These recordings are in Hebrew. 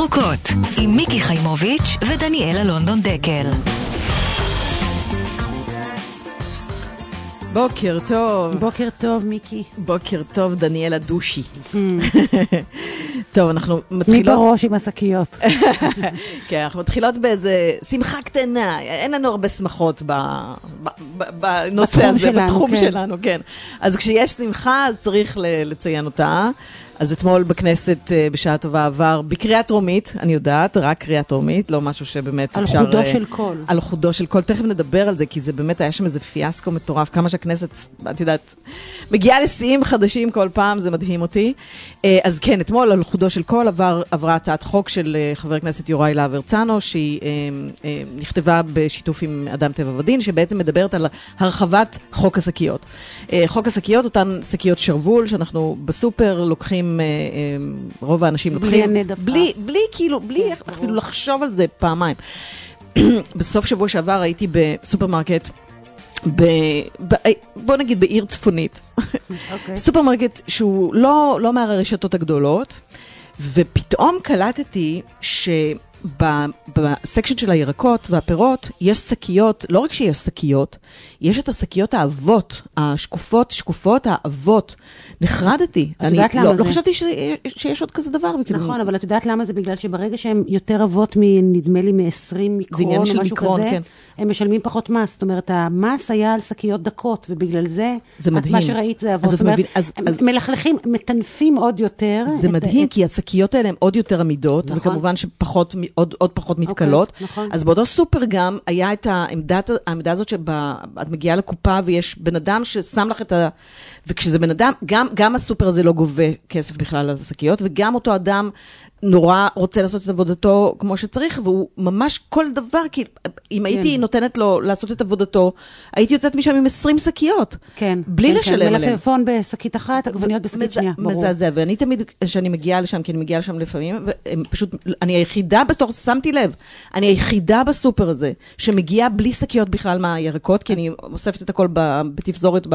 ירוקות, עם מיקי חיימוביץ' ודניאלה לונדון דקל. בוקר טוב. בוקר טוב, מיקי. בוקר טוב, דניאלה דושי. טוב, אנחנו מי מתחילות... בראש עם השקיות? כן, אנחנו מתחילות באיזה שמחה קטנה, אין לנו הרבה שמחות ב, ב, ב, בנושא בתחום הזה, שלנו, בתחום כן. שלנו, כן. אז כשיש שמחה, אז צריך ל- לציין אותה. אז אתמול בכנסת, אה, בשעה טובה עבר, בקריאה טרומית, אני יודעת, רק קריאה טרומית, לא משהו שבאמת על אפשר... חודו אה, של קול. על חודו של קול, תכף נדבר על זה, כי זה באמת היה שם איזה פיאסקו מטורף, כמה שהכנסת, את יודעת, מגיעה לשיאים חדשים כל פעם, זה מדהים אותי. אה, אז כן, אתמול על חודו של קול עבר, עברה הצעת חוק של חבר הכנסת יוראי להב הרצנו, שהיא נכתבה בשיתוף עם אדם טבע ודין, שבעצם מדברת על הרחבת חוק השקיות. חוק השקיות, אותן שקיות שרוול, שאנחנו בסופר לוקחים, אה, אה, רוב האנשים בלי לוקחים, הנד עפעף. בלי, בלי כאילו, בלי כן, אפילו. לחשוב על זה פעמיים. בסוף שבוע שעבר הייתי בסופרמרקט, ב, ב, בוא נגיד בעיר צפונית, אוקיי. סופרמרקט שהוא לא, לא מהרשתות הגדולות, ופתאום קלטתי שב section של הירקות והפירות יש שקיות, לא רק שיש שקיות, יש את השקיות העבות, השקופות, שקופות העבות. נחרדתי. את יודעת אני למה לא, זה? לא חשבתי ש, שיש עוד כזה דבר. כאילו, נכון, אבל את יודעת למה זה? בגלל שברגע שהם יותר אבות, מ- נדמה לי, מ-20 מיקרון או משהו מיקרון, כזה, כן. הם משלמים פחות מס. זאת אומרת, המס היה על שקיות דקות, ובגלל זה, זה מדהים. מה שראית זה אבות. זאת אומרת, מבין- אז- הם אז- מלכלכים, מטנפים עוד יותר. זה את- מדהים, את- כי השקיות האלה הן עוד יותר עמידות, נכון. וכמובן שפחות, עוד, עוד פחות מתכלות. נכון. אז באותו סופר גם היה את העמדת, העמדה הזאת שאת מגיעה לקופה ויש בן אדם ששם לך את ה... וכשזה בן אדם, גם, גם הסופר הזה לא גובה כסף בכלל על השקיות, וגם אותו אדם נורא רוצה לעשות את עבודתו כמו שצריך, והוא ממש כל דבר, כי אם הייתי נותנת לו לעשות את עבודתו, הייתי יוצאת משם עם 20 שקיות. כן. בלי כן, לשלם כן. עליהם. מלפפון בשקית אחת, עגבניות בשקית שנייה. ברור. מזעזע, ואני תמיד, כשאני מגיעה לשם, כי אני מגיעה לשם לפעמים, פשוט, אני היחידה בתור, שמתי לב, אני היחידה בסופר הזה, שמגיעה בלי שקיות בכלל מהירקות, כי אני אוספת את הכל בתפזורת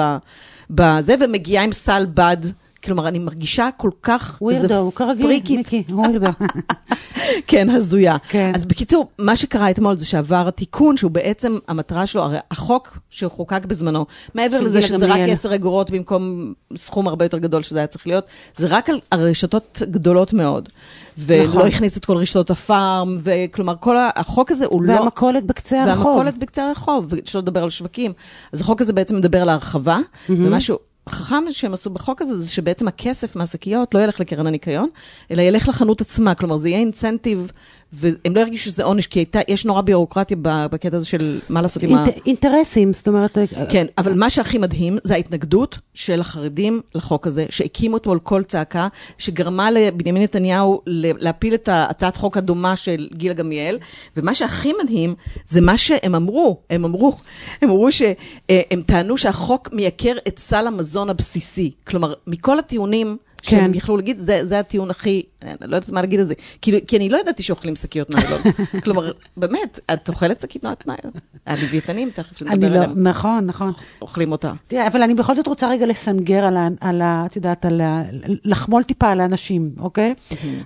בזה, ומגיעה עם סל בד. כלומר, אני מרגישה כל כך... ווירדו, כרגיל, פריקית. מיקי, ווירדו. כן, הזויה. כן. אז בקיצור, מה שקרה אתמול זה שעבר התיקון, שהוא בעצם, המטרה שלו, הרי החוק שחוקק בזמנו, מעבר לזה שזה רק גמליאל. 10 אגורות במקום סכום הרבה יותר גדול שזה היה צריך להיות, זה רק על רשתות גדולות מאוד. ולא נכון. הכניס את כל רשתות הפארם, וכלומר, כל החוק הזה הוא לא... והמכולת בקצה הרחוב. והמכולת בקצה הרחוב, ושלא לדבר על שווקים. אז החוק הזה בעצם מדבר על ההרחבה, ומשהו חכם שהם עשו בחוק הזה, זה שבעצם הכסף מהשקיות לא ילך לקרן הניקיון, אלא ילך לחנות עצמה, כלומר זה יהיה אינסנטיב, והם לא ירגישו שזה עונש, כי הייתה, יש נורא ביורוקרטיה בקטע הזה של מה לעשות עם ה... אינט- אינטרסים, זאת אומרת... כן, אבל מה שהכי מדהים זה ההתנגדות של החרדים לחוק הזה, שהקימו אתמול קול צעקה, שגרמה לבנימין נתניהו להפיל את הצעת חוק הדומה של גילה גמליאל, ומה שהכי מדהים זה מה שהם אמרו, הם אמרו, הם אמרו שהם טענו שהחוק מייקר את סל המזון הבסיסי. כלומר, מכל הטיעונים... שהם כן. יכלו להגיד, זה, זה הטיעון הכי, אני לא יודעת מה להגיד על זה, כי, כי אני לא ידעתי שאוכלים שקיות ניילון. כלומר, באמת, את אוכלת שקית ניילון? הלוויתנים, תכף נדבר לא, עליהם. נכון, נכון. אוכלים אותה. תראה, אבל אני בכל זאת רוצה רגע לסנגר על ה... על ה את יודעת, על ה... לחמול טיפה על האנשים, אוקיי?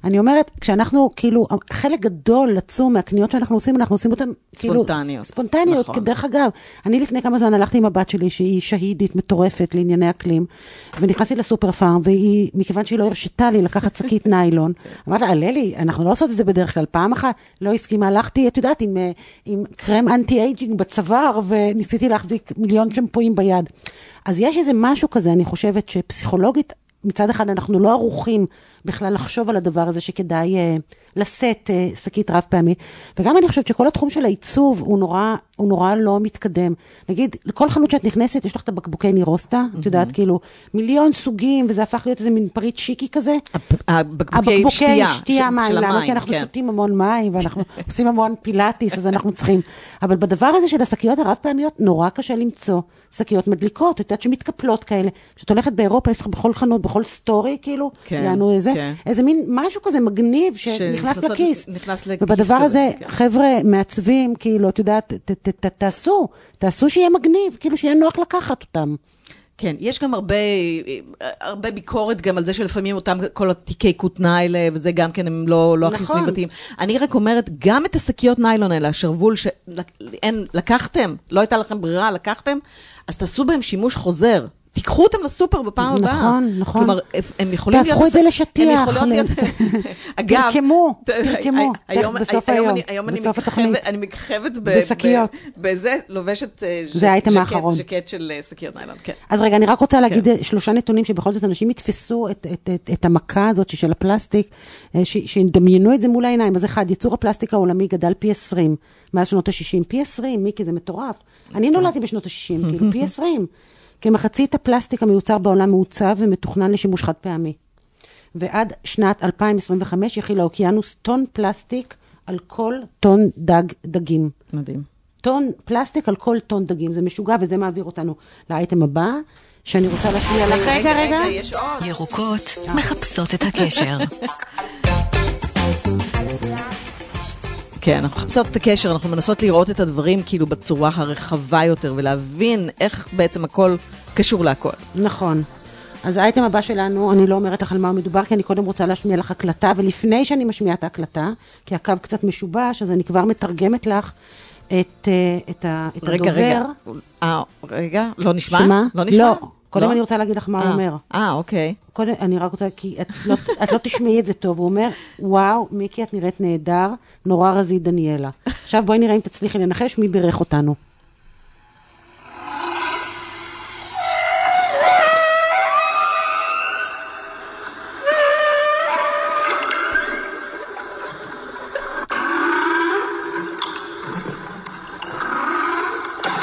אני אומרת, כשאנחנו, כאילו, חלק גדול, עצום, מהקניות שאנחנו עושים, אנחנו עושים אותן, כאילו... ספונטניות. ספונטניות. נכון. דרך אגב, אני לפני כמה זמן הלכתי עם הבת שלי, שהיא שהידית מטורפת לענייני אקלים, ונכנסתי לסופר פארם, והיא, מכיוון שהיא לא הרשתה לי לקחת שקית ניילון, אמרתי לה, ללי, אנחנו לא עושות את זה בדרך כלל. פעם אחת לא הסכימה, הלכתי, את יודעת, עם, אה, עם קרם anti-aging בצוואר, וניסיתי להחזיק מיליון שמפויים ביד. אז יש איזה משהו כזה, אני חושבת, שפסיכולוגית, מצד אחד אנחנו לא ערוכים בכלל לחשוב על הדבר הזה שכדאי אה, לשאת אה, שקית רב פעמית. וגם אני חושבת שכל התחום של העיצוב הוא נורא, הוא נורא לא מתקדם. נגיד, לכל חנות שאת נכנסת, יש לך את הבקבוקי נירוסטה, את יודעת, כאילו, מיליון סוגים, וזה הפך להיות איזה מין פריט שיקי כזה. הבקבוקי שתייה. שתייה, של- מים, של למה? המים, כי אנחנו כן. שותים המון מים, ואנחנו עושים המון פילאטיס, אז אנחנו צריכים. אבל בדבר הזה של השקיות הרב-פעמיות, נורא קשה למצוא שקיות מדליקות, את יודעת, שמתקפלות כאלה. כשאת הולכת באירופה, יש לך בכל חנות, בכל סטורי, כאילו, כן, יענו איזה, כן. איזה מין משהו כזה מגניב שנכנס לכיס. נכנס לכיס ובדבר כזה, הזה, כן. חבר'ה מעצבים, כאילו, את יודעת, ת- ת- ת- תעשו, תעשו שיהיה מגניב, כאילו, שיהיה נוח לקחת אותם. כן, יש גם הרבה, הרבה ביקורת גם על זה שלפעמים אותם, כל התיקי כותנה האלה, וזה גם כן, הם לא, לא הכי נכון. סביבתיים. אני רק אומרת, גם את השקיות ניילון האלה, השרוול שאין, לקחתם, לא הייתה לכם ברירה, לקחתם, אז תעשו בהם שימוש חוזר. תיקחו אותם לסופר בפעם הבאה. נכון, נכון. כלומר, הם יכולים תהפכו את זה לשטיח, הם יכולות להיות... אגב... תרקמו, תרקמו, בסוף היום היום, אני- מככבת- בשקיות. בזה, לובשת אה, זה האייטם האחרון. ז'קט של אה, שקיות ניילון, כן. אז רגע, אני רק רוצה להגיד שלושה נתונים שבכל זאת אנשים יתפסו את, המכה הזאת של הפלסטיק, אה, שידמיינו את זה מול העיניים. אז אחד, ייצור הפלסטיק העולמי גדל פי 20 מאז שנות ה-60. פי 20, מיקי, זה מטורף. אני נולדתי בשנות ה-60, כאילו, פי 20. כמחצית הפלסטיק המיוצר בעולם מעוצב ומתוכנן לשימוש חד פעמי. ועד שנת 2025 יכיל האוקיינוס טון פלסטיק על כל טון דג דגים. מדהים. טון פלסטיק על כל טון דגים, זה משוגע, וזה מעביר אותנו לאייטם הבא, שאני רוצה להשמיע לך. רגע, רגע. יש עוד. ירוקות מחפשות את הקשר. כן, אנחנו מחפשות את הקשר, אנחנו מנסות לראות את הדברים כאילו בצורה הרחבה יותר, ולהבין איך בעצם הכל קשור להכל. נכון. אז האייטם הבא שלנו, אני לא אומרת לך על מה מדובר, כי אני קודם רוצה להשמיע לך הקלטה, ולפני שאני משמיעה את ההקלטה, כי הקו קצת משובש, אז אני כבר מתרגמת לך את, אה, את, את רגע, הדובר. רגע. אה, רגע, לא נשמע? שמה? לא נשמע? לא. קודם אני רוצה להגיד לך מה הוא אה, אומר. אה, אוקיי. קודם, אני רק רוצה, כי את לא, את לא תשמעי את זה טוב. הוא אומר, וואו, מיקי, את נראית נהדר, נורא רזית דניאלה. עכשיו בואי נראה אם תצליחי לנחש מי בירך אותנו.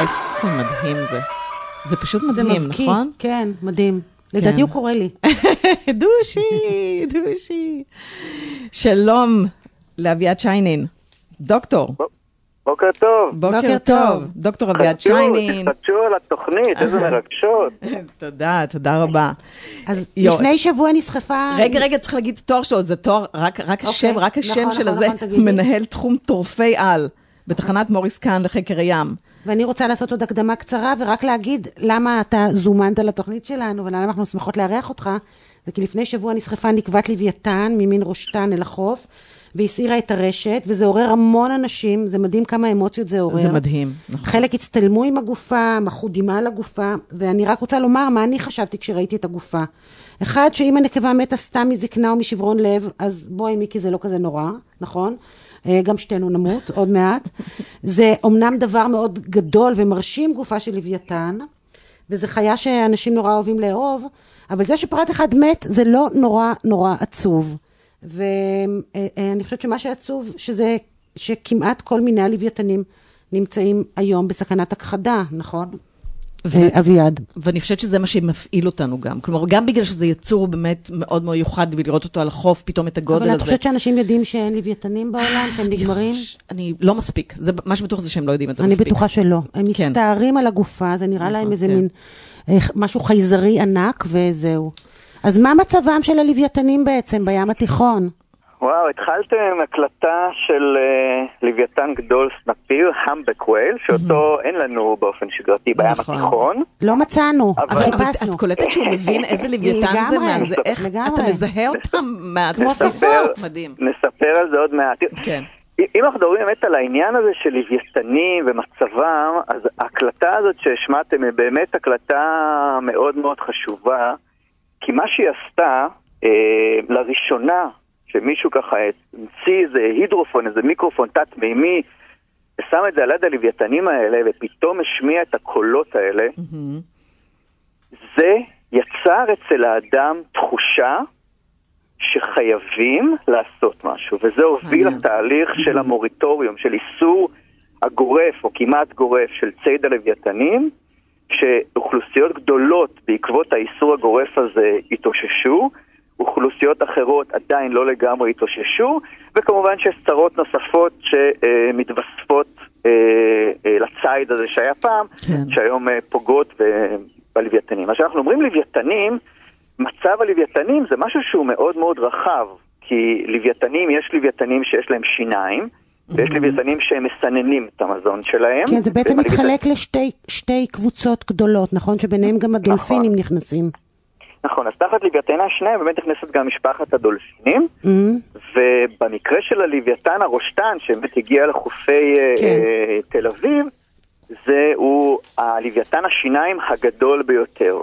איזה מדהים זה. זה פשוט זה מדהים, מבקיע. נכון? כן, מדהים. לדעתי הוא קורא לי. דושי, דושי. שלום לאביעד שיינין. דוקטור, בוקר טוב. בוקר בוקר טוב. טוב. דוקטור אביעד חדשו, שיינין. תחדשו על התוכנית, איזה מרגשות. תודה, תודה רבה. אז יו, לפני שבוע נסחפה... רגע, רגע, צריך להגיד את התואר שלו, זה תואר, רק, רק אוקיי, השם, רק השם נכון, של נכון, הזה, נכון. מנהל תחום טורפי על בתחנת מוריס קאן לחקר הים. ואני רוצה לעשות עוד הקדמה קצרה, ורק להגיד למה אתה זומנת לתוכנית שלנו, ולמה אנחנו שמחות לארח אותך. זה כי לפני שבוע נסחפה נקבת לוויתן ממין ראשתן אל החוף, והסעירה את הרשת, וזה עורר המון אנשים, זה מדהים כמה אמוציות זה עורר. זה מדהים, נכון. חלק הצטלמו עם הגופה, מחו דמעה על הגופה, ואני רק רוצה לומר מה אני חשבתי כשראיתי את הגופה. אחד, שאם הנקבה מתה סתם מזקנה או משברון לב, אז בואי מיקי, זה לא כזה נורא, נכון? אה, גם שתינו נמות, עוד מעט. זה אומנם דבר מאוד גדול ומרשים, גופה של לוויתן, וזו חיה שאנשים נורא אוהבים לאהוב, אבל זה שפרט אחד מת, זה לא נורא נורא עצוב. ואני חושבת שמה שעצוב, שזה, שכמעט כל מיני הלוויתנים נמצאים היום בסכנת הכחדה, נכון? אה, אביעד. ואני חושבת שזה מה שמפעיל אותנו גם. כלומר, גם בגלל שזה יצור באמת מאוד מאוד מיוחד, ולראות אותו על החוף, פתאום את הגודל אבל הזה. את חושבת שאנשים יודעים שאין לוויתנים בעולם, שהם נגמרים? אני לא מספיק. מה שבטוח זה שהם לא יודעים את זה אני מספיק. בטוחה שלא. הם כן. מצטערים על הגופה, זה נראה להם נכון, איזה כן. מין אה, משהו חייזרי ענק, וזהו. אז מה מצבם של הלוויתנים בעצם בים התיכון? וואו, התחלתם הקלטה של אה, לוויתן גדול סנפיר, המבק ווייל, שאותו אין לנו באופן שגרתי בים נכון. התיכון. לא מצאנו, אבל- חיפשנו. את קולטת שהוא מבין איזה לוויתן זה? מה זה? איך לגמרי. אתה מזהה אותם מה... כמו נספר- ספרות. מדהים. נספר על זה עוד מעט. כן. אם אנחנו מדברים באמת על העניין הזה של לוויתנים ומצבם, אז ההקלטה הזאת שהשמעתם היא באמת הקלטה מאוד מאוד חשובה, כי מה שהיא עשתה, אה, לראשונה, שמישהו ככה המציא איזה הידרופון, איזה מיקרופון תת-מימי, ושם את זה על יד הלוויתנים האלה, ופתאום השמיע את הקולות האלה, מהמם. זה יצר אצל האדם תחושה שחייבים לעשות משהו, וזה הוביל. לתהליך של המוריטוריום, של איסור הגורף, או כמעט גורף, של ציד הלוויתנים, שאוכלוסיות גדולות בעקבות האיסור הגורף הזה התאוששו, אוכלוסיות אחרות עדיין לא לגמרי התאוששו, וכמובן שיש צרות נוספות שמתווספות אה, אה, לציד הזה שהיה פעם, כן. שהיום אה, פוגעות בלוויתנים. אז כשאנחנו אומרים לוויתנים, מצב הלוויתנים זה משהו שהוא מאוד מאוד רחב, כי לוויתנים, יש לוויתנים שיש להם שיניים, ויש לוויתנים שהם מסננים את המזון שלהם. כן, זה בעצם מתחלק לשתי שתי קבוצות גדולות, נכון? שביניהם גם הדולפינים נכנסים. נכון, אז תחת לוויתני השניים באמת נכנסת גם משפחת הדולפינים, Mhm. ובמקרה של הלוויתן הרושטן, שבאמת הגיע לחופי אה, כן. אה, תל אביב, זה הוא הלוויתן השיניים הגדול ביותר.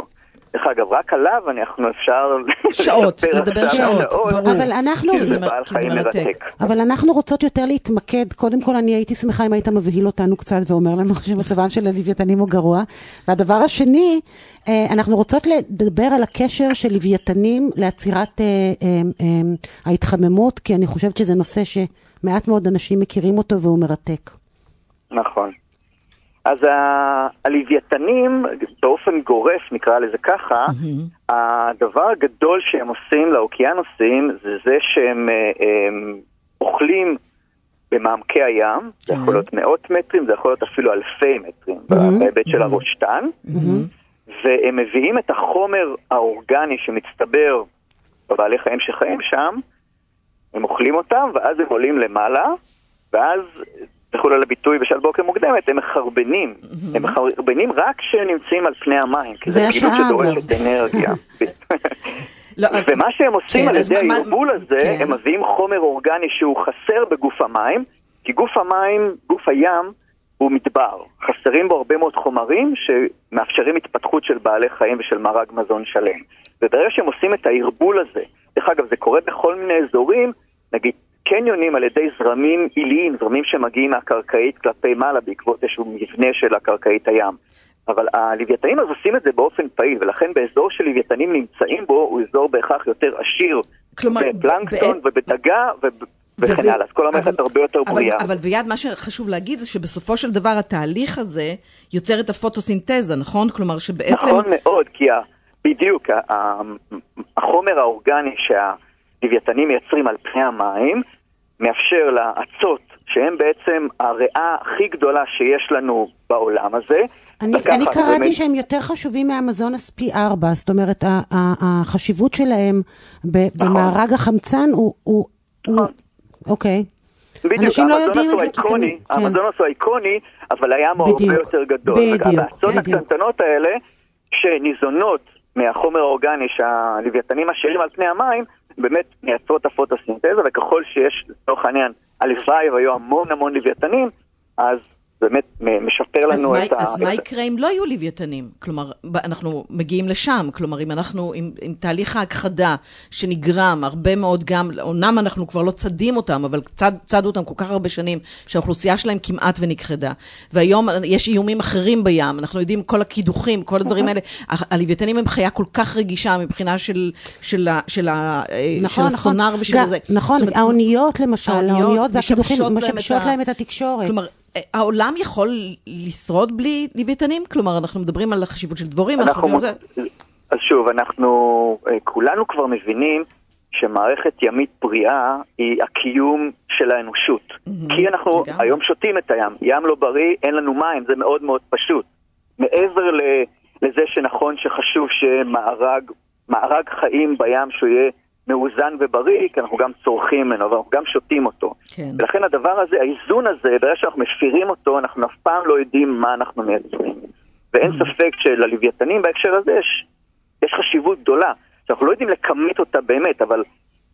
דרך אגב, רק עליו אנחנו אפשר שעות, לדבר שעות, ברור. אבל אנחנו- כי זה בעל חיים מרתק. אבל אנחנו רוצות יותר להתמקד, קודם כל אני הייתי שמחה אם היית מבהיל אותנו קצת ואומר לנו שמצבם של הלוויתנים הוא גרוע. והדבר השני, אה, אנחנו רוצות לדבר על הקשר של לוויתנים לעצירת אה, אה, ההתחממות, כי אני חושבת שזה נושא שמעט מאוד אנשים מכירים אותו והוא מרתק. נכון. אז הלוויתנים, באופן גורף נקרא לזה ככה, הדבר הגדול שהם עושים לאוקיינוסים זה זה שהם אה, הם אוכלים במעמקי הים, זה יכול להיות מאות מטרים, זה יכול להיות אפילו אלפי מטרים בהיבט של הרושטן, והם מביאים את החומר האורגני שמצטבר בבעלי חיים שחיים שם, הם אוכלים אותם, ואז הם עולים למעלה, ואז, תחול על הביטוי בשעת בוקר מוקדמת, הם מחרבנים. הם מחרבנים רק כשהם נמצאים על פני המים, כי זה פעילות השעה, שדורשת. אנרגיה. לא, ומה שהם עושים כן, על ידי מה- הערבול הזה, כן. הם מביאים חומר אורגני שהוא חסר בגוף המים, כי גוף המים, גוף הים, הוא מדבר. חסרים בו הרבה מאוד חומרים שמאפשרים התפתחות של בעלי חיים ושל מארג מזון שלם. וברגע שהם עושים את הערבול הזה, דרך אגב, זה קורה בכל מיני אזורים, נגיד קניונים על ידי זרמים עיליים, זרמים שמגיעים מהקרקעית כלפי מעלה בעקבות איזשהו מבנה של הקרקעית הים. אבל הלוויתנים אז עושים את זה באופן פעיל, ולכן באזור שלוויתנים נמצאים בו, הוא אזור בהכרח יותר עשיר כלומר, בפלנקטון בעת- ובדגה ו- וכן וזה- הלאה. אז כל המערכת הרבה יותר אבל- בריאה. אבל ויד, מה שחשוב להגיד זה שבסופו של דבר התהליך הזה יוצר את הפוטוסינתזה, נכון? כלומר שבעצם... נכון מאוד, כי ה- בדיוק ה- החומר האורגני שהלוויתנים מייצרים על פני המים, מאפשר לאצות, שהם בעצם הריאה הכי גדולה שיש לנו בעולם הזה. אני, אני קראתי באמת- שהם יותר חשובים מהמזונס פי ארבע, זאת אומרת, החשיבות שלהם ב- במארג החמצן הוא... הוא, הוא נכון. אוקיי. בדיוק, אנשים לא יודעים את זה, כי תמיד- כן. המזונס הוא האיקוני, אבל הים הוא הרבה יותר גדול. בדיוק, והאצות בדיוק. הקטנטנות האלה, שניזונות מהחומר האורגני שהלוויתנים משאירים על פני המים, באמת מייצרות את הפוטוסינתזה, וככל שיש, לצורך העניין, הלוואי והיו המון המון לוויתנים, אז באמת משפר אז לנו את ה... אז מה את- יקרה אם לא יהיו לוויתנים? כלומר, אנחנו מגיעים לשם, כלומר, אם אנחנו, עם, תהליך ההכחדה שנגרם הרבה מאוד גם, אומנם אנחנו כבר לא צדים אותם, אבל צד, צדו אותם כל כך הרבה שנים, שהאוכלוסייה שלהם כמעט ונכחדה. והיום יש איומים אחרים בים, אנחנו יודעים כל הקידוחים, כל הדברים האלה. הלוויתנים הם חיה כל כך רגישה מבחינה של, של, ה- של, נכון, של נכון. הסונאר ושל זה. נכון, האוניות למשל, האוניות והקידוחים משבשות להם את התקשורת. כלומר, העולם יכול לשרוד בלי לוויתנים? כלומר, אנחנו מדברים על החשיבות של דבורים, אנחנו אנחנו. אז שוב, אנחנו אה, כולנו כבר מבינים שמערכת ימית בריאה היא הקיום של האנושות. כי אנחנו לגמרי. היום שותים את הים. ים לא בריא, אין לנו מים, זה מאוד מאוד פשוט. מעבר ל- לזה שנכון שחשוב שמארג מארג חיים בים שהוא יהיה מאוזן ובריא, כי אנחנו גם צורכים ממנו, ואנחנו גם שותים אותו. כן. ולכן הדבר הזה, האיזון הזה, ברגע שאנחנו מפירים אותו, אנחנו אף פעם לא יודעים מה אנחנו מייצרים. ואין ספק שללוויתנים בהקשר הזה יש, יש חשיבות גדולה, שאנחנו לא יודעים לכמת אותה באמת, אבל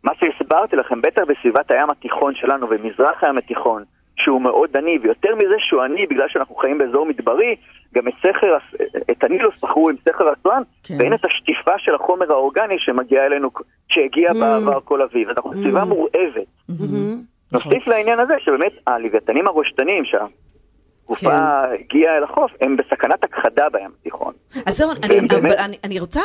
מה שהסברתי לכם, בטח בסביבת הים התיכון שלנו, במזרח הים התיכון, שהוא מאוד עני, ויותר מזה שהוא עני בגלל שאנחנו חיים באזור מדברי, גם את סכר, את הנילוס בחרו עם סכר אסואן, כן. ואין את השטיפה של החומר האורגני שמגיע אלינו, שהגיע בעבר כל אביב. אז אנחנו בסביבה מורעבת. מהמם. נוסיף לעניין הזה שבאמת הלוויתנים הרושתנים שהתקופה כן. הגיעה אל החוף, הם בסכנת הכחדה בים התיכון. אז זהו, אני, והם אבל באמת- אני, אני רוצה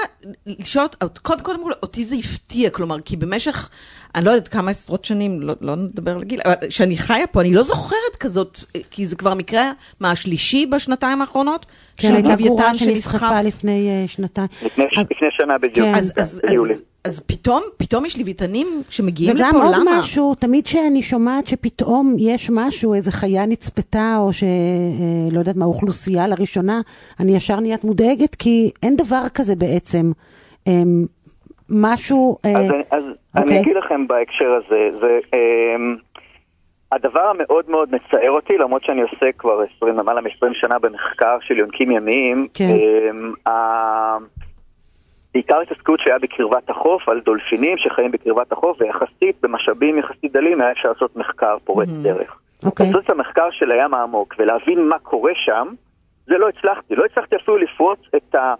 לשאול, קודם קודם כל, אותי זה הפתיע, כלומר, כי במשך, אני לא יודעת כמה עשרות שנים, לא, לא נדבר על גיל, אבל שאני חיה פה, אני לא זוכרת כזאת, כי זה כבר המקרה, מה, השלישי בשנתיים האחרונות? כן, הייתה גורה? שנסחפה לפני אה, שנתיים. לפני, אבל- לפני שנה בדיוק, כן. אז, אז, ביולי. אז, אז פתאום, פתאום יש לוויתנים שמגיעים וגם לפה, עוד למה? משהו, תמיד שאני שומעת שפתאום יש משהו, איזה חיה נצפתה, או שלא יודעת מה, אוכלוסייה לראשונה, אני ישר נהיית מודאגת, כי אין דבר כזה בעצם. אמ, משהו... אה, אז, אני- אז אוקיי. אני אגיד לכם בהקשר הזה, זה, אמ, הדבר המאוד מאוד מצער אותי, למרות שאני עוסק כבר 20, למעלה מ-20 שנה במחקר של יונקים ימיים, כן. אמ, ה- בעיקר התעסקות שהיה בקרבת החוף, על דולפינים שחיים בקרבת החוף, ויחסית, במשאבים יחסית דלים, היה אפשר לעשות מחקר פורץ דרך. אוקיי. לעשות את המחקר של הים העמוק ולהבין מה קורה שם, זה לא הצלחתי. לא הצלחתי אפילו לפרוץ את, ה,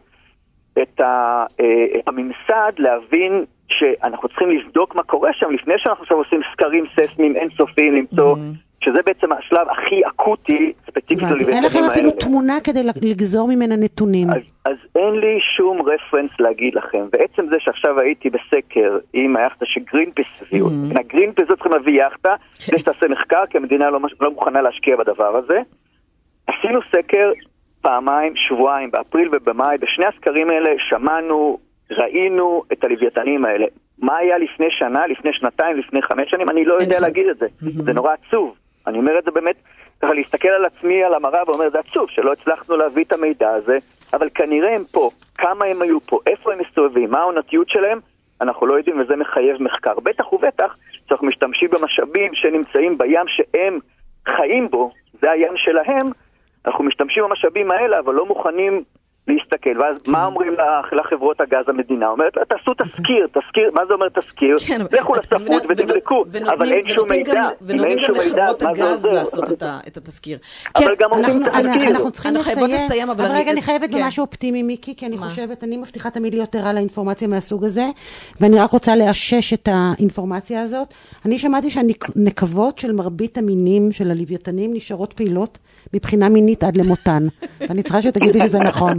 את, ה, אה, את הממסד, להבין שאנחנו צריכים לבדוק מה קורה שם לפני שאנחנו עכשיו עושים סקרים ססמיים אינסופיים, למצוא, שזה בעצם השלב הכי אקוטי, ספציפית הבנתי. אין לכם אפילו האלה. תמונה כדי לגזור ממנה נתונים. אז, אז אין לי שום רפרנס להגיד לכם, ועצם זה שעכשיו הייתי בסקר עם היאכטה שגרינפיס הביאו, mm-hmm. הגרינפיס לא צריכים להביא יאכטה, כדי שתעשה מחקר, כי המדינה לא, לא מוכנה להשקיע בדבר הזה. עשינו סקר פעמיים, שבועיים, באפריל ובמאי, בשני הסקרים האלה שמענו, ראינו את הלוויתנים האלה. מה היה לפני שנה, לפני שנתיים, לפני חמש שנים, אני לא יודע. להגיד את זה. זה נורא עצוב. אני אומר את זה באמת, ככה להסתכל על עצמי, על המראה, ואומר, זה עצוב שלא הצלחנו להביא את המידע הזה, אבל כנראה הם פה. כמה הם היו פה, איפה הם מסתובבים, מה העונתיות שלהם, אנחנו לא יודעים, וזה מחייב מחקר. בטח ובטח שאנחנו משתמשים במשאבים שנמצאים בים שהם חיים בו, זה הים שלהם, אנחנו משתמשים במשאבים האלה, אבל לא מוכנים להסתכל. ואז מה אומרים לח- לחברות הגז המדינה? אומרת, תעשו תסקיר, תסקיר, מה זה אומר תסקיר? כן, אבל לכו לספרות ותבדקו, אבל אין שום מידע. גם- אם ונותנים אין גם שום מידע, לחברות מה זה הגז? לעשות את התסקיר. אבל כן, גם עושים אנחנו- תסקיר. אנחנו- אנחנו צריכים אנחנו לסיים, לסיים, אבל אבל אני- רגע, אני חייבת כן. במשהו אופטימי, מיקי, כי אני מה? חושבת, אני מבטיחה תמיד להיות ערה לאינפורמציה מהסוג הזה, ואני רק רוצה לאשש את האינפורמציה הזאת. אני שמעתי שהנקבות של מרבית המינים של הלוויתנים נשארות פעילות מבחינה מינית עד למותן. ואני צריכה שתגידי שזה נכון.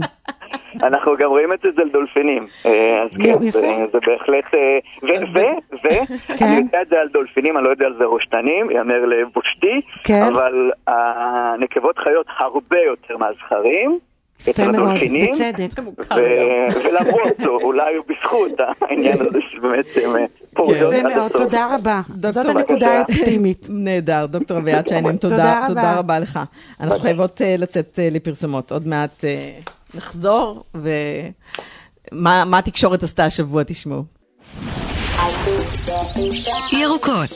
אנחנו גם רואים את זה אצל דולפינים. אה, אז כן. זה- בהחלט... אה, ו- ו- ו- כן. אני יודע את זה על דולפינים, אני לא יודע על זה ראשתנים, יאמר לבושתי, כן. אבל הנקבות חיות הרבה יותר מהזכרים. יפה אצל מאוד, הדולפינים, בצדק. ולמרות זאת, אולי בזכות העניין הזה שבאמת הם אה, פוריות יפה עד מאוד, הסוף. תודה רבה. זאת הנקודה. האופטימית. נהדר, דוקטור אביעד שיינין, תודה רבה. לך. אנחנו חייבות לצאת לפרסומות. עוד מעט נחזור, ומה מה התקשורת עשתה השבוע, תשמעו. ירוקות.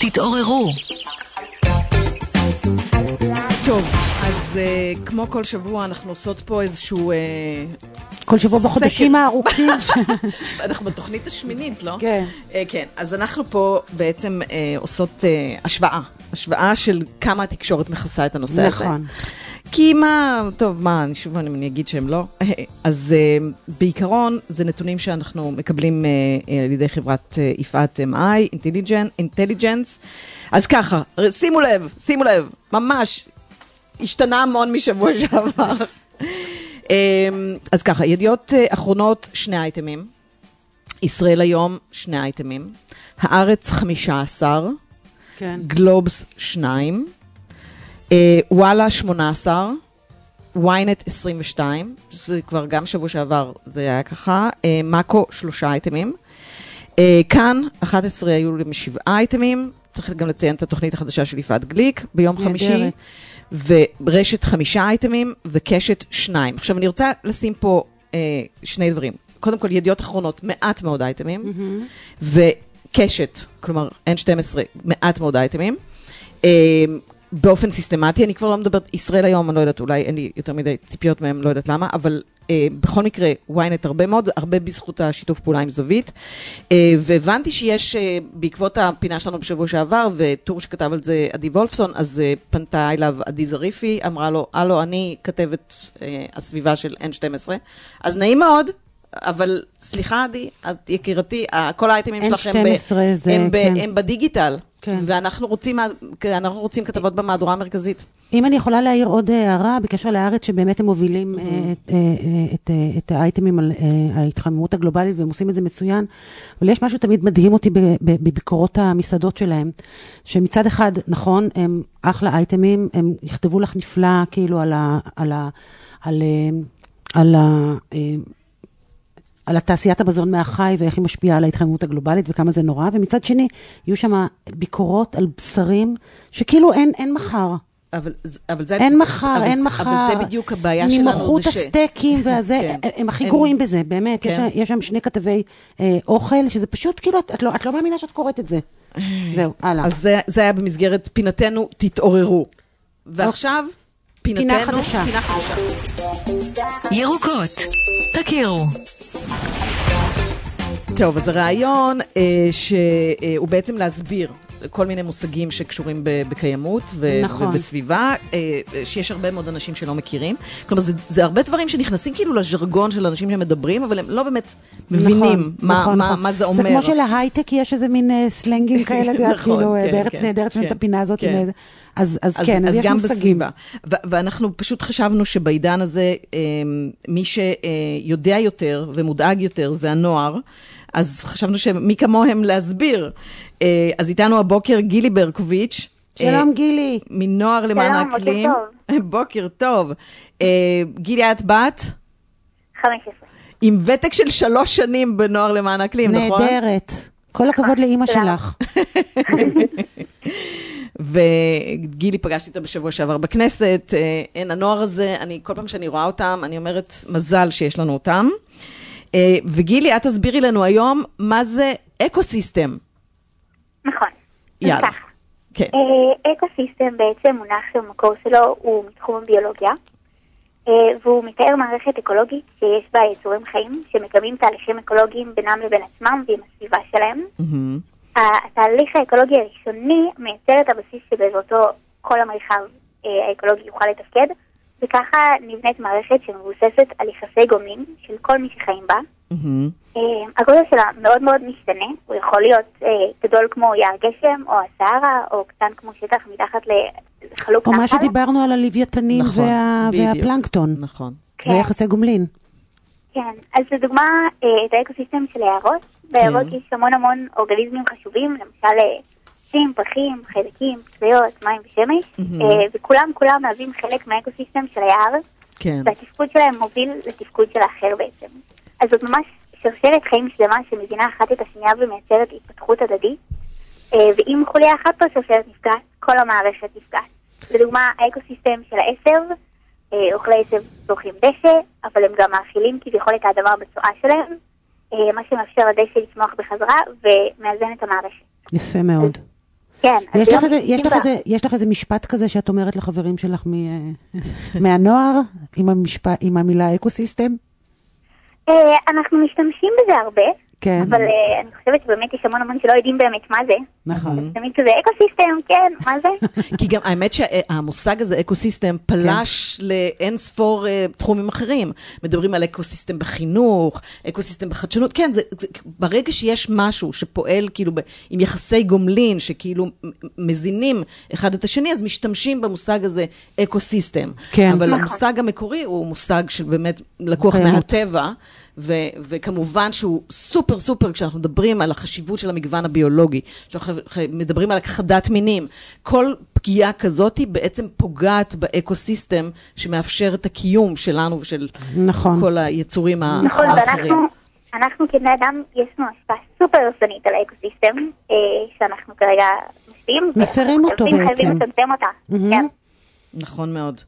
תתעוררו. טוב, אז אה, כמו כל שבוע אנחנו עושות פה איזשהו... אה, כל שבוע בחודשים הארוכים. אנחנו בתוכנית השמינית, לא? כן. אה, כן, אז אנחנו פה בעצם אה, עושות אה, השוואה. השוואה של כמה התקשורת מכסה את הנושא הזה. נכון. כי מה, טוב, מה, אני שוב אני, אני אגיד שהם לא. אז אה, בעיקרון, זה נתונים שאנחנו מקבלים אה, על ידי חברת אה, יפעת MI, אינטליג'נס. אז ככה, שימו לב, שימו לב, ממש, השתנה המון משבוע שעבר. אה, אז ככה, ידיעות אה, אחרונות, שני אייטמים. ישראל היום, שני אייטמים. הארץ, 15. כן. גלובס 2, אה, וואלה 18, ynet 22, שזה כבר גם שבוע שעבר זה היה ככה, אה, מאקו שלושה אייטמים, אה, כאן 11 היו להם שבעה אייטמים, צריך גם לציין את התוכנית החדשה של יפעת גליק ביום נהדרת. חמישי, ורשת חמישה אייטמים וקשת שניים. עכשיו אני רוצה לשים פה אה, שני דברים. קודם כל, ידיעות אחרונות, מעט מאוד אייטמים, וקשת, כלומר N12, מעט מאוד אייטמים. אה, באופן סיסטמטי, אני כבר לא מדברת, ישראל היום, אני לא יודעת, אולי אין לי יותר מדי ציפיות מהם, לא יודעת למה, אבל אה, בכל מקרה, ynet הרבה מאוד, זה הרבה בזכות השיתוף פעולה עם זווית. אה, והבנתי שיש, אה, בעקבות הפינה שלנו בשבוע שעבר, וטור שכתב על זה עדי וולפסון, אז אה, פנתה אליו עדי זריפי, אמרה לו, הלו, אני כתבת אה, הסביבה של N12, אז נעים מאוד. אבל סליחה, עדי, את יקירתי, כל האייטמים שלכם ב- N12 זה, הם, ב- כן. הם בדיגיטל, כן. ואנחנו רוצים, אנחנו רוצים כתבות במהדורה המרכזית. אם אני יכולה להעיר עוד הערה בקשר לארץ, שבאמת הם מובילים אה, את, אה, אה, את, אה, את האייטמים על אה, ההתחממות הגלובלית, והם עושים את זה מצוין, אבל יש משהו תמיד מדהים אותי בביקורות המסעדות שלהם, שמצד אחד, נכון, הם אחלה אייטמים, הם יכתבו לך נפלא, כאילו, על ה... על ה... על, אה, על. אה, על התעשיית המזון מהחי ואיך היא משפיעה על ההתחממות הגלובלית וכמה זה נורא, ומצד שני, יהיו שם ביקורות על בשרים שכאילו אין, אין מחר. אבל, אבל זה... אין מחר, אבל אין זה- מחר. אבל זה בדיוק הבעיה שלנו, ממלכות זה ש... הסטייקים והזה, כן. הם- הם הכי אין- גרועים בזה, באמת. יש כן. יש שם שני כתבי אה, אוכל, שזה פשוט, כאילו, את- את לא- את לא מאמינה שאת קוראת את זה. זהו, הלאה. אז זה, זה היה במסגרת פינתנו, תתעוררו. ועכשיו, פינתנו, פינה חדשה. פינה חדשה. ירוקות, תכירו. טוב, אז הרעיון אה, שהוא בעצם להסביר כל מיני מושגים שקשורים בקיימות ו- נכון. ובסביבה, אה, שיש הרבה מאוד אנשים שלא מכירים. כלומר, זה, זה הרבה דברים שנכנסים כאילו לז'רגון של אנשים שמדברים, אבל הם לא באמת מבינים נכון, מה, נכון, מה, נכון. מה זה אומר. זה כמו שלהייטק יש איזה מין אה, סלנגים כאלה, את יודעת, נכון, כאילו, אה, כן, בארץ כן, נהדרת, לנו את כן, הפינה הזאת כן. עם איזה... אז אז כן, אז יש גם מושגים. בסביבה. ו- ואנחנו פשוט חשבנו שבעידן הזה, אה, מי שיודע יותר ומודאג יותר זה הנוער. אז חשבנו שמי כמוהם להסביר. אה, אז איתנו הבוקר גילי ברקוביץ'. אה, שלום גילי. מנוער למען שלום, בוקר האקלים. בוקר טוב. אה, גילי, את בת? 15. עם ותק של שלוש שנים בנוער למען האקלים, נכון? נהדרת. כל הכבוד לאימא. שלך. וגילי, פגשתי אותה בשבוע שעבר בכנסת. אה, אין, הנוער הזה, אני, כל פעם שאני רואה אותם, אני אומרת, מזל שיש לנו אותם. אה, וגילי, את תסבירי לנו היום מה זה ecosystem. נכון. יאללה. כן. אה, ecosystem בעצם מונח שהמקור שלו הוא מתחום הביולוגיה, אה, והוא מתאר מערכת אקולוגית שיש בה יצורים חיים שמקיימים תהליכים אקולוגיים בינם לבין עצמם ועם הסביבה שלהם. התהליך האקולוגי הראשוני מייצר את הבסיס שבעזרתו כל המרחב האקולוגי יוכל לתפקד, וככה נבנית מערכת שמבוססת על יחסי גומלין של כל מי שחיים בה. אה, הגודל שלה מאוד מאוד משתנה, הוא יכול להיות אה, גדול כמו יער גשם או הסהרה, או קטן כמו שטח מתחת לחלוק או נחל. מה שדיברנו על הלוויתנים נכון, וה-. והפלנקטון. נכון. כן. זה יחסי גומלין. כן, אז לדוגמה, אה, את האקוסיסטם של היערות, ביערות כן. יש המון המון אורגניזמים חשובים, למשל אה, עצים, פרחים, חיידקים, פצויות, מים ושמש. אה, וכולם כולם מהווים חלק מהאקוסיסטם של היער, כן. והתפקוד שלהם מוביל לתפקוד של האחר בעצם. אז זאת ממש שרשרת חיים שלמה שמבינה אחת את השנייה ומייצרת התפתחות הדדית, אה, ואם חוליה אחת בשרשרת נפגעת, כל המערכת נפגעת. לדוגמה, האקוסיסטם של העשב, אה, אוכלי עשב צורכים דשא, אבל הם גם מאכילים כביכול את האדמה בצואה שלהם, מה שמאפשר לדשא לצמוח בחזרה ומאזן את המערכת. יפה מאוד. כן, יש לא לך, איזה, מתעסקים יש, לך. איזה, יש לך איזה משפט כזה שאת אומרת לחברים שלך מ, מהנוער, עם, המשפט, עם המילה ecosystem? אה, אנחנו משתמשים בזה הרבה, כן, אבל אה, אני חושבת שבאמת יש המון המון שלא יודעים באמת מה זה. נכון. תמיד כזה ecosystem, כן, מה זה? כי גם האמת שהמושג הזה, ecosystem, פלש לאין ספור אה, תחומים אחרים. מדברים על ecosystem בחינוך, ecosystem בחדשנות. כן, ברגע שיש משהו שפועל כאילו עם יחסי גומלין, שכאילו מזינים אחד את השני, אז משתמשים במושג הזה ecosystem. כן. אבל נכון. המושג המקורי הוא מושג של באמת לקוח. מהטבע. ו- וכמובן שהוא סופר סופר, כשאנחנו מדברים על החשיבות של המגוון הביולוגי, כשאנחנו מדברים על הכחדת מינים, כל פגיעה כזאת היא בעצם פוגעת ב ecosystem שמאפשר את הקיום שלנו ושל נכון. כל היצורים נכון, האחרים. ואנחנו, אנחנו כבני אדם, יש לנו השפעה סופר הרסנית על ה ecosystem, אה, שאנחנו כרגע משפיעים. מפרים אותו חייבים- בעצם. חייבים לצמצם אותה. מהמם. כן. נכון מאוד.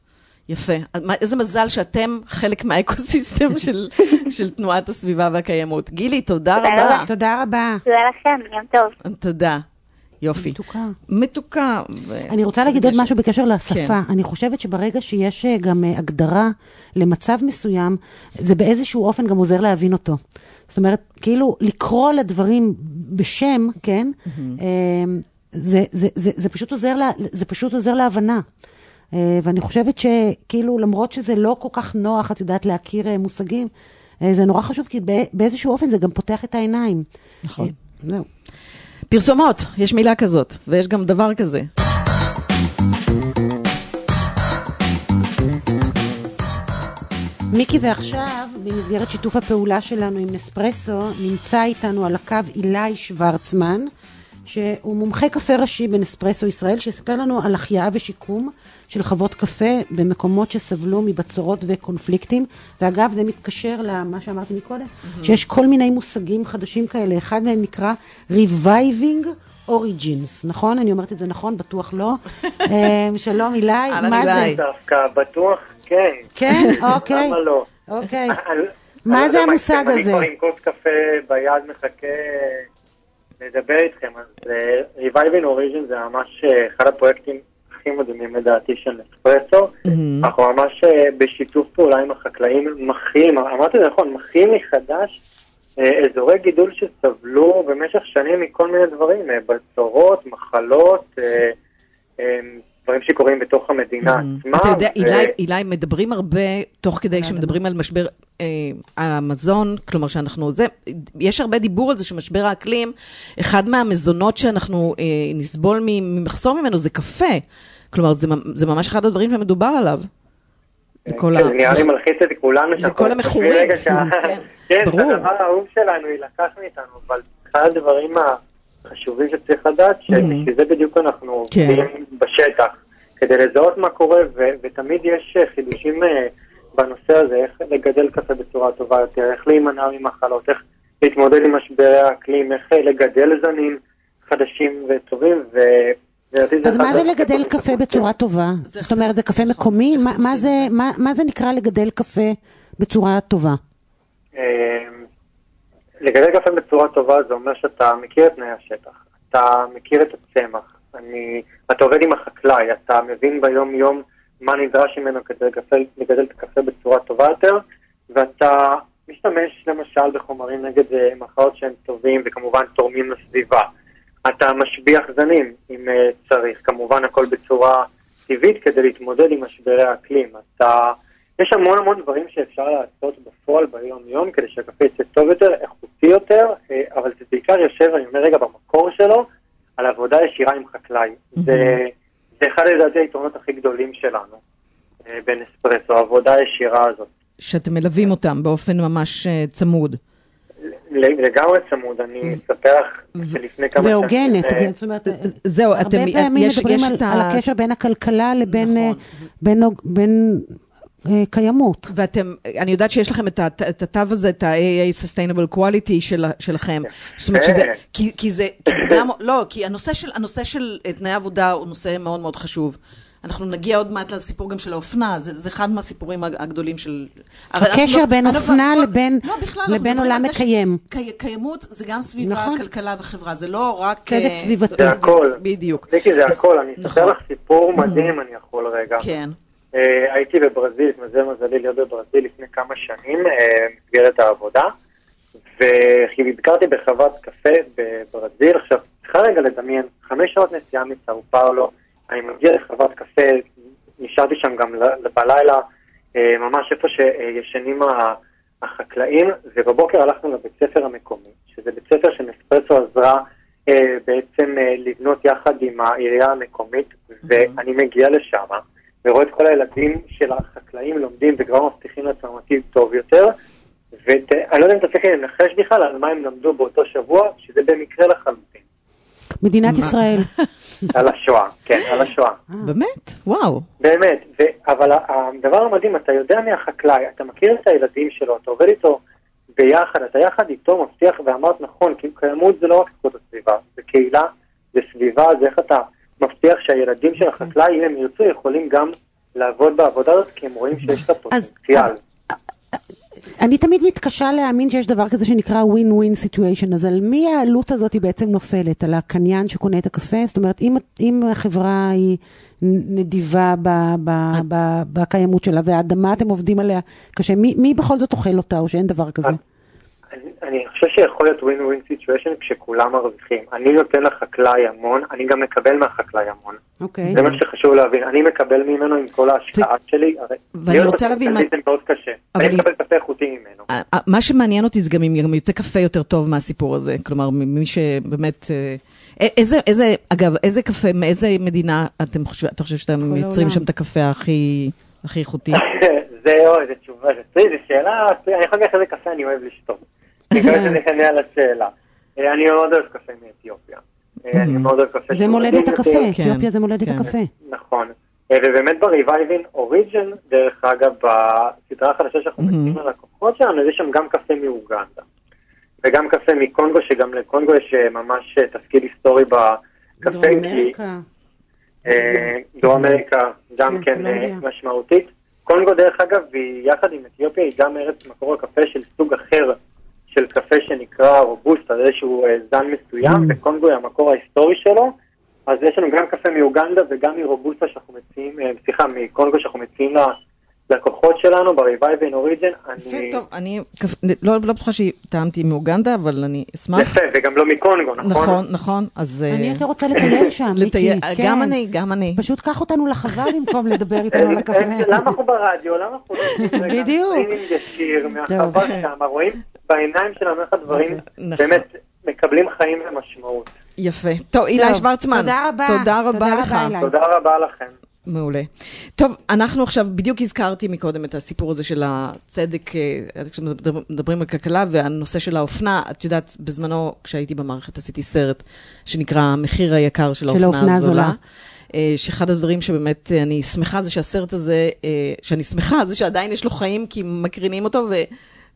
יפה. איזה מזל שאתם חלק מה ecosystem של, של תנועת הסביבה והקיימות. גילי, תודה תודה רבה. רבה. תודה רבה. תודה לכם, יום טוב. תודה. יופי. מתוקה. מתוקה. ו- אני רוצה להגיד עוד יש- משהו בקשר לשפה. כן. אני חושבת שברגע שיש אה, גם אה, הגדרה למצב מסוים, זה באיזשהו אופן גם עוזר להבין אותו. זאת אומרת, כאילו לקרוא לדברים בשם, כן? אה, זה, זה, זה, זה, פשוט עוזר לה, זה פשוט עוזר להבנה. אה, ואני חושבת שכאילו, למרות שזה לא כל כך נוח, את יודעת, להכיר אה, מושגים, אה, זה נורא חשוב, כי בא- באיזשהו אופן זה גם פותח את העיניים. נכון. זהו. פרסומות, יש מילה כזאת, ויש גם דבר כזה. מיקי ועכשיו, במסגרת שיתוף הפעולה שלנו עם נספרסו, נמצא איתנו על הקו אילי שוורצמן, שהוא מומחה קפה ראשי בנספרסו ישראל, שיספר לנו על החייאה ושיקום של חוות קפה במקומות שסבלו מבצורות וקונפליקטים. ואגב, זה מתקשר למה שאמרתי מקודם, שיש כל מיני מושגים חדשים כאלה. אחד מהם נקרא Reviving Origins, נכון? אני אומרת את זה נכון? בטוח לא. אה, שלום אילי, מה זה? אילי. דווקא בטוח, כן. כן, אוקיי. למה לא? אוקיי. אני- מה אני זה המושג אני הזה? כבר עם כוס קפה ביד מחכה לדבר איתכם. אז Revive in Origin זה ממש אה, אחד הפרויקטים הכי מדהימים לדעתי של נספרסו. אנחנו ממש אה, בשיתוף פעולה עם החקלאים מחיים, אמרתי זה נכון, מחיים מחדש אה, אזורי גידול שסבלו במשך שנים מכל מיני דברים, אה, בצורות, מחלות, אה, אה, דברים שקורים בתוך המדינה עצמה. אתה יודע, אילי, מדברים הרבה, תוך כדי שמדברים על משבר אה, המזון, כלומר שאנחנו, זה, יש הרבה דיבור על זה שמשבר האקלים, אחד מהמזונות שאנחנו אה, נסבול ממחסור ממנו זה קפה. כלומר, זה, ממ- זה ממש אחד הדברים שמדובר עליו. לכל כן, זה נראה לי מלחיץ את כולנו. לכל המכורים. כן, ברור. זה הדבר האהוב שלנו, יילקח מאיתנו, אבל אחד הדברים החשובים שצריך לדעת, שבשביל זה בדיוק אנחנו כן. עובדים בשטח, כדי לזהות מה קורה, ו- ותמיד יש אה, חידושים אה, בנושא הזה, איך לגדל קפה בצורה טובה יותר, איך להימנע ממחלות, איך להתמודד עם משברי האקלים, איך אה, לגדל זנים חדשים וטובים, ו... אז מה זה לגדל קפה בצורה טובה? זאת אומרת, זה קפה מקומי? מה- מה זה- מה- מה זה נקרא לגדל קפה בצורה טובה? לגדל קפה בצורה טובה זה אומר שאתה מכיר את תנאי השטח, אתה מכיר את הצמח, אני, אתה עובד עם החקלאי, אתה מבין ביום יום מה נדרש ממנו כדי לגדל, לגדל את הקפה בצורה טובה יותר, ואתה משתמש למשל בחומרים נגד אה, מחלות שהם טובים וכמובן תורמים לסביבה. אתה משביח זנים אם אה, צריך, כמובן הכל בצורה טבעית כדי להתמודד עם משברי האקלים. אתה, יש המון המון דברים שאפשר לעשות בפועל ביום-יום כדי שהקפה יצא טוב יותר, איכותי יותר, אה, אבל זה בעיקר יושב, אני אומר רגע, במקור שלו, על עבודה ישירה עם חקלאי. זה, זה אחד לדעתי היתרונות הכי גדולים שלנו אה, בנספרסו, העבודה הישירה הזאת. שאתם מלווים אותם באופן ממש אה, צמוד. לגמרי צמוד, אני אספר לך שלפני כמה שנים... והוגנת, זאת אומרת, זהו, אתם, הרבה פעמים יש, מדברים על, הקשר בין הכלכלה לבין נכון. אה, קיימות. ואתם, אני יודעת שיש לכם את, הת- את התו הזה, את ה-AA Sustainable Quality של, שלכם. זאת אומרת שזה, כי, כי זה, כי זה גם, לא, כי הנושא של, הנושא של אה, תנאי עבודה הוא נושא מאוד מאוד חשוב. אנחנו נגיע עוד מעט לסיפור גם של האופנה, זה, זה אחד מהסיפורים הג- הגדולים של... הקשר לא- בין אנחנו- אופנה אנחנו- לבין- לא, בכלל, לבין עולם ש- מקיים. קי- קיימות זה גם סביבה, נכון. כלכלה וחברה, זה לא רק... צדק אה, סביבתי. זה הכל. בדיוק. מיקי, זה הכל, אני אספר נכון. לך סיפור מדהים, אני יכול רגע. כן. אה, הייתי בברזיל, התמזל מזלי להיות בברזיל לפני כמה שנים, אה, במסגרת העבודה, וביקרתי בחוות קפה בברזיל. עכשיו, צריכה רגע לדמיין, חמש שעות נסיעה מסאו פאולו, אני מגיע לחוות קפה, נשארתי שם גם בלילה, אה, ממש איפה שישנים החקלאים, ובבוקר הלכנו לבית ספר המקומי, שזה בית ספר שנספרסו עזרה בעצם לבנות יחד עם העירייה המקומית, ואני מגיע לשם, ורואה את כל הילדים של החקלאים לומדים וכבר מבטיחים לעצמם עתיד טוב יותר, ואני לא יודע אם אתה צריך לנחש בכלל על מה הם למדו באותו שבוע, שזה במקרה לחלוטין, מדינת ישראל. על השואה, כן, על השואה. באמת? וואו. באמת, ו... אבל הדבר המדהים, אתה יודע מי החקלאי, אתה מכיר את הילדים שלו, אתה עובד איתו ביחד, אתה יחד איתו מבטיח, ואמרת נכון, כי קיימות זה לא רק איכות הסביבה, זה קהילה, זה סביבה, זה איך אתה מבטיח שהילדים של החקלאי, אם הם ירצו, יכולים גם לעבוד בעבודה הזאת, כי הם רואים שיש את הפוטנציאל. אני תמיד מתקשה להאמין שיש דבר כזה שנקרא win-win situation, אז על מי העלות הזאת היא בעצם נופלת? על הקניין שקונה את הקפה? זאת אומרת, אם, אם החברה היא נדיבה ב, ב, ב, בקיימות שלה, והאדמה אתם עובדים עליה קשה, מי, מי בכל זאת אוכל אותה, או שאין דבר כזה? אני, אני חושב שיכול להיות win-win situation כשכולם מרוויחים. אני נותן לחקלאי המון, אני גם מקבל מהחקלאי המון. אוקיי. זה מה שחשוב להבין. אני מקבל ממנו עם כל ההשקעה שלי. הרי ואני רוצה להבין מה- זה מאוד קשה. אבל אני מקבל קפה איכותי ממנו. מה שמעניין אותי זה גם אם יוצא קפה יותר טוב מהסיפור הזה. כלומר, מי שבאמת... אה, איזה, איזה, אגב, איזה קפה, מאיזה מדינה אתם חושבים, אתה חושב שאתם מייצרים. שם את הקפה הכי, הכי איכותי? זה, אוי, זו תשובה, זה זו שאלה, אני יכול להגיד איזה קפה אני אוהב לשתות. אני מקווה שאני אענה על השאלה. אה, אני מאוד אוהב קפה מאתיופיה. אה, אני מאוד אוהב קפה זה מולדת הקפה. כן, אתיופיה זה מולדת כן. הקפה. נכון. אה, ובאמת ב-Reviving Origin, דרך אגב, בסדרה החדשה שאנחנו מציעים ללקוחות שלנו, אז יש שם גם קפה מאוגנדה. וגם קפה מקונגו, שגם לקונגו יש ממש תפקיד היסטורי בקפה. דרום כי- אמריקה. דרום אמריקה גם כן, כן. משמעותית. קונגו דרך אגב, היא יחד עם אתיופיה, היא גם ארץ מקור הקפה של סוג אחר של קפה שנקרא רובוסטה, זה איזשהו אה, זן מסוים, Mm. וקונגו היא המקור ההיסטורי שלו. אז יש לנו גם קפה מאוגנדה וגם מרובוסטה שאנחנו מציעים, אה, סליחה, מקונגו שאנחנו מציעים ללקוחות שלנו ב-Revive in Origin. יפה, אני... טוב, אני לא לא בטוחה שטעמתי מאוגנדה, אבל אני אשמח. יפה, וגם לא מקונגו, נכון? נכון, נכון, אז... אה, אני יותר רוצה לטייל שם, מיקי. לטייל- כן. גם אני, גם אני. פשוט קח אותנו לחווה במקום לדבר איתנו על הקפה. למה אנחנו ברדיו? למה אנחנו לא בדיוק. ישיר מהחווה. שם, רואים בעיניים שלנו איך הדברים נכון. באמת מקבלים חיים ומשמעות. יפה. טוב, אילי שוורצמן. תודה רבה. תודה רבה לך. תודה רבה לכם. מעולה. טוב, אנחנו עכשיו, בדיוק הזכרתי מקודם את הסיפור הזה של הצדק, אה, כשמדברים על כלכלה, והנושא של האופנה, את יודעת, בזמנו, כשהייתי במערכת, עשיתי סרט שנקרא המחיר היקר של האופנה האופנה הזולה. אה, שאחד הדברים שבאמת אה, אני שמחה זה שהסרט הזה, שאני שמחה, זה שעדיין יש לו חיים כי מקרינים אותו, ו...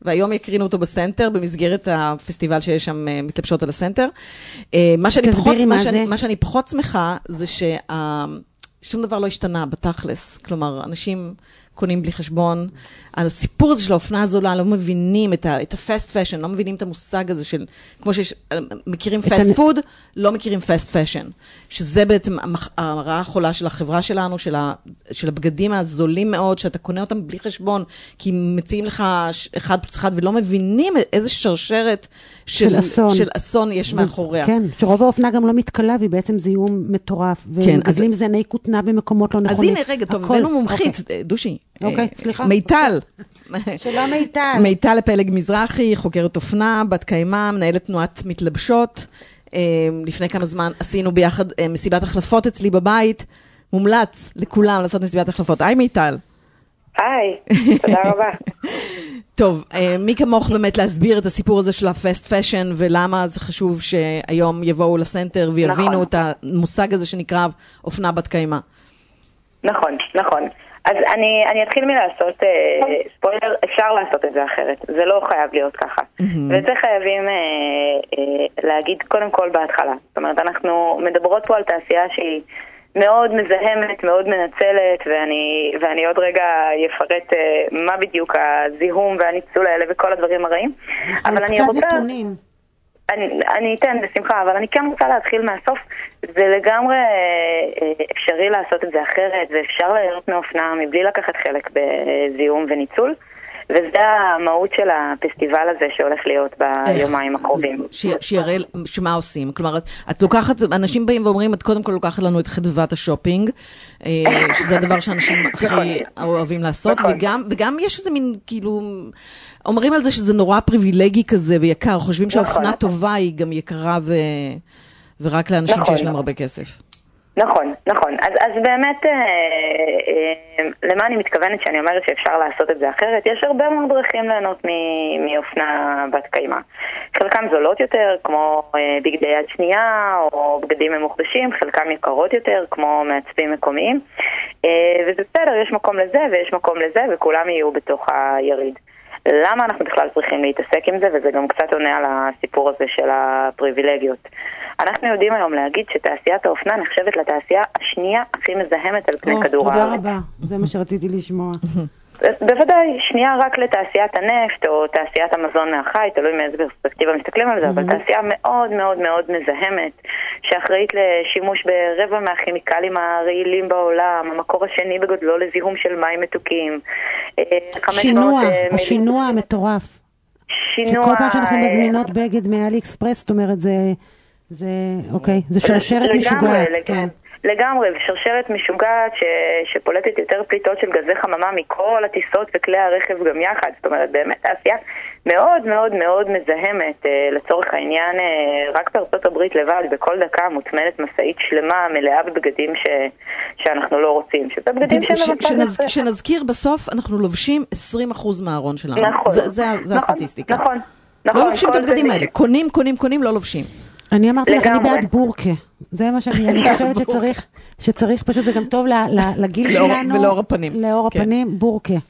והיום יקרינו אותו בסנטר, במסגרת הפסטיבל שיש שם מתלבשות על הסנטר. מה שאני פחות, מה מה שאני. מה שאני פחות שמחה זה ששום דבר לא השתנה בתכלס. כלומר, אנשים קונים בלי חשבון. הסיפור הזה של האופנה הזולה, לא מבינים את ה- את ה fast fashion, לא מבינים את המושג הזה של, כמו שיש, אה, מכירים את fast הנ- food, לא מכירים fast fashion. שזה בעצם הרעה החולה של החברה שלנו, של, ה, של הבגדים הזולים מאוד, שאתה קונה אותם בלי חשבון, כי מציעים לך אחד פלוס אחד, ולא מבינים איזה שרשרת של, של אסון. של אסון יש מאחוריה. כן, שרוב האופנה גם לא מתכלה, והיא בעצם זיהום מטורף. כן, אז- ומגדלים זני כותנה במקומות לא אז נכונים. הנה, רגע, טוב, הכל. הבאנו מומחית, דושי. אוקיי, אה, סליחה. מיטל. שלום מיטל. מיטל פלג מזרחי, חוקרת אופנה, בת קיימא, מנהלת תנועת מתלבשות. אה, לפני כמה זמן עשינו ביחד אה, מסיבת החלפות אצלי בבית. מומלץ לכולם לעשות מסיבת החלפות. היי מיטל. היי, תודה רבה. טוב, מי כמוך באמת להסביר את הסיפור הזה של ה fast fashion ולמה זה חשוב שהיום יבואו לסנטר ויבינו נכון. את המושג הזה שנקרא אופנה בת קיימא. נכון, נכון. אז אני, אני אתחיל מלעשות אה, ספוילר, אפשר לעשות את זה אחרת, זה לא חייב להיות ככה. ואת זה חייבים אה, אה, להגיד קודם כל בהתחלה. זאת אומרת, אנחנו מדברות פה על תעשייה שהיא מאוד מזהמת, מאוד מנצלת, ואני, ואני עוד רגע אפרט אה, מה בדיוק הזיהום והניצול האלה וכל הדברים הרעים. אבל אני רוצה... נתונים. אני, אני אתן בשמחה, אבל אני כן רוצה להתחיל מהסוף. זה לגמרי אה, אפשרי לעשות את זה אחרת, ואפשר ליהנות מאופנה מבלי לקחת חלק בזיהום וניצול. וזה המהות של הפסטיבל הזה שהולך להיות ביומיים הקרובים. שיראה שמה עושים. כלומר, את, לוקחת, אנשים באים ואומרים, את קודם כל לוקחת לנו את חדוות השופינג, אה, שזה הדבר שאנשים הכי אוהבים לעשות, נכון. וגם, וגם יש איזה מין, כאילו, אומרים על זה שזה נורא פריבילגי כזה ויקר, חושבים שהאופנה טובה היא גם יקרה ו, ורק לאנשים נכון. שיש להם הרבה כסף. נכון, נכון. אז, אז באמת, אה, אה, למה אני מתכוונת שאני אומרת שאפשר לעשות את זה אחרת? יש הרבה מאוד דרכים ליהנות מאופנה בת קיימא. חלקם זולות יותר, כמו אה, בגדי יד שנייה, או בגדים ממוחדשים, חלקם יקרות יותר, כמו מעצבים מקומיים. אה, וזה בסדר, יש מקום לזה ויש מקום לזה, וכולם יהיו בתוך היריד. למה אנחנו בכלל צריכים להתעסק עם זה, וזה גם קצת עונה על הסיפור הזה של הפריבילגיות. אנחנו יודעים היום להגיד שתעשיית האופנה נחשבת לתעשייה השנייה הכי מזהמת על פני כדור תודה הארץ. רבה, זה מה שרציתי לשמוע. בוודאי, שנייה רק לתעשיית הנפט או תעשיית המזון מהחי, תלוי מאיזה פרספקטיבה מסתכלים על זה, אבל תעשייה מאוד מאוד מאוד מזהמת, שאחראית לשימוש ברבע מהכימיקלים הרעילים בעולם, המקור השני בגודלו לזיהום של מים מתוקים. אה, 500, שינוע, אה, השינוע המטורף. שינוע... שכל פעם שאנחנו אה, מזמינות בגד מאלי אקספרס, זאת אומרת, זה, זה, אוקיי, זה שרשרת משוגעת. כן. לגמרי, ושרשרת משוגעת ש... שפולטת יותר פליטות של גזי חממה מכל הטיסות וכלי הרכב גם יחד. זאת אומרת, באמת תעשייה מאוד מאוד מאוד מזהמת. אה, לצורך העניין, אה, רק בארצות הברית לבד, בכל דקה מוטמנת משאית שלמה מלאה בבגדים ש... שאנחנו לא רוצים. שזה בגדים שהם ש- שנז-. שנזכיר, בסוף אנחנו לובשים 20% מהארון שלנו. נכון. זה, זה, זה נכון, הסטטיסטיקה. נכון. לא נכון, לובשים את הבגדים האלה. קונים, קונים, קונים, לא לובשים. אני אמרתי לך, אני. בעד בורקה. זה מה שאני, אני חושבת שצריך, שצריך, פשוט זה גם טוב ל- ל- לגיל לאור- שלנו. ולאור הפנים. לאור כן. הפנים, בורקה.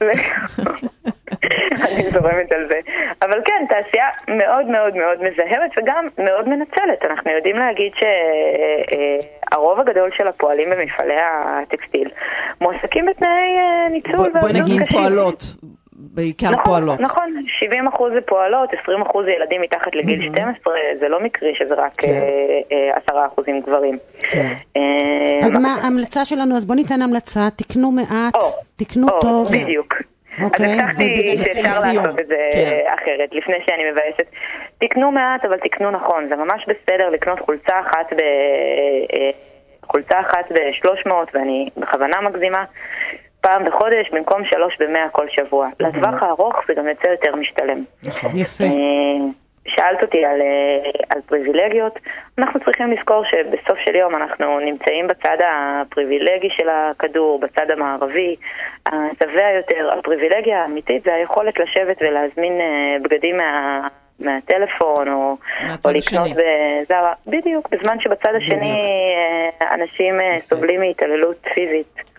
אני זורמת על זה. אבל כן, תעשייה מאוד מאוד מאוד מזהמת וגם מאוד מנצלת. אנחנו יודעים להגיד שהרוב הגדול של הפועלים במפעלי הטקסטיל מועסקים בתנאי אה, ניצול בוא- בואי נגיד קשים. פועלות. בעיקר נכון, פועלות. נכון, 70 אחוז זה פועלות, 20 אחוז זה ילדים מתחת לגיל 12, זה לא מקרי שזה רק כן. אה, אה, 10 אחוזים גברים. כן. אה, אז מה ההמלצה שלנו? אז בוא ניתן המלצה, תקנו מעט, או, תקנו או, טוב. בדיוק. אז אוקיי, הבטחתי ובזה שאפשר. לעשות את זה כן. אחרת, לפני שאני מבאסת. תקנו מעט, אבל תקנו נכון. זה ממש בסדר לקנות חולצה אחת ב... אה, חולצה אחת ב-300, ואני בכוונה מגזימה, פעם בחודש במקום שלוש במאה כל שבוע. לטווח הארוך זה גם יוצא יותר משתלם. יפה. אה, שאלת אותי על, אה, על פריבילגיות, אנחנו צריכים לזכור שבסוף של יום אנחנו נמצאים בצד הפריבילגי של הכדור, בצד המערבי, השבע יותר, הפריבילגיה האמיתית זה היכולת לשבת ולהזמין אה, בגדים מה... מהטלפון או, או לקנות. בזרה, בדיוק, בזמן שבצד השני אה, אנשים סובלים מהתעללות פיזית.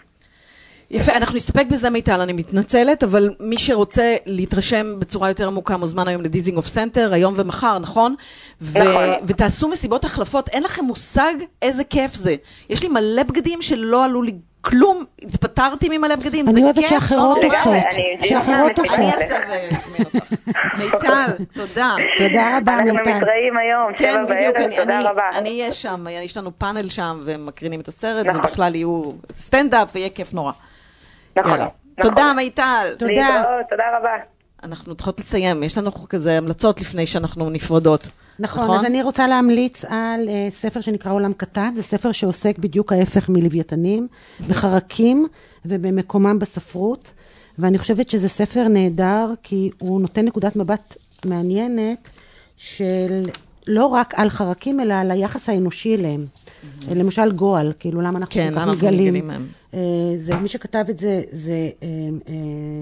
יפה, אנחנו נסתפק בזה מיטל, אני מתנצלת, אבל מי שרוצה להתרשם בצורה יותר עמוקה מוזמן היום לדיזינגוף סנטר, היום ומחר, נכון? ו- נכון. ותעשו מסיבות החלפות, אין לכם מושג איזה כיף זה. יש לי מלא בגדים שלא עלו לי כלום, התפטרתי ממלא בגדים, אני זה אוהבת כיף. שאחרות נורא. לגמרי, עושות, אני- שאחרות אני- עושות. אני אותך. מיטל, תודה. תודה רבה, אנחנו מיטל. מתראים היום, כן, שבע בערב, אני, תודה אני, רבה. אני אהיה שם, יש לנו פאנל שם ומקרינים את הסרט, נכון. ובכלל יהיו סטנדאפ ויהיה כיף נורא. נכון, יאללה. נכון. תודה מיטל. תודה. להתראות, תודה רבה. אנחנו צריכות לסיים, יש לנו כזה המלצות לפני שאנחנו נפרדות. נכון, אז אני רוצה להמליץ על uh, ספר שנקרא עולם קטן, זה ספר שעוסק בדיוק ההפך מלוויתנים, בחרקים ובמקומם בספרות, ואני חושבת שזה ספר נהדר, כי הוא נותן נקודת מבט מעניינת של לא רק על חרקים, אלא על היחס האנושי אליהם. למשל גועל, כאילו למה אנחנו כן, כל כך מגלים. אה, זה, מי שכתב את זה, זה... אה,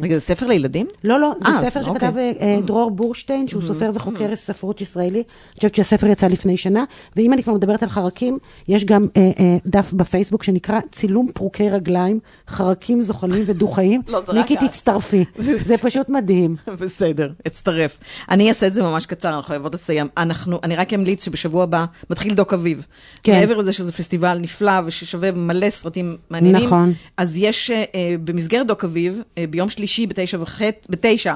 רגע, זה ספר לילדים? לא, לא, זה אה, ספר שכתב אוקיי. אה, דרור בורשטיין, שהוא סופר וחוקר ספרות ישראלי. אני חושבת שהספר יצא לפני שנה, ואם אני כבר מדברת על חרקים, יש גם אה, אה, דף בפייסבוק שנקרא צילום פרוקי רגליים, חרקים זוחלים ודו-חיים. לא, זה רק מיקי. תצטרפי, זה פשוט מדהים. בסדר, אצטרף. אני אעשה את זה ממש קצר, אנחנו חייבות לסיים. אנחנו, אני רק אמליץ שבשבוע הבא מתחיל דוק אביב. כן. מעבר לזה שזה פסטיבל נפלא וששווה מלא סרטים מעניינים. נכון. אז יש אה, במסגרת דוק אביב, אה, ביום שלישי בתשע וחצי, בתשע.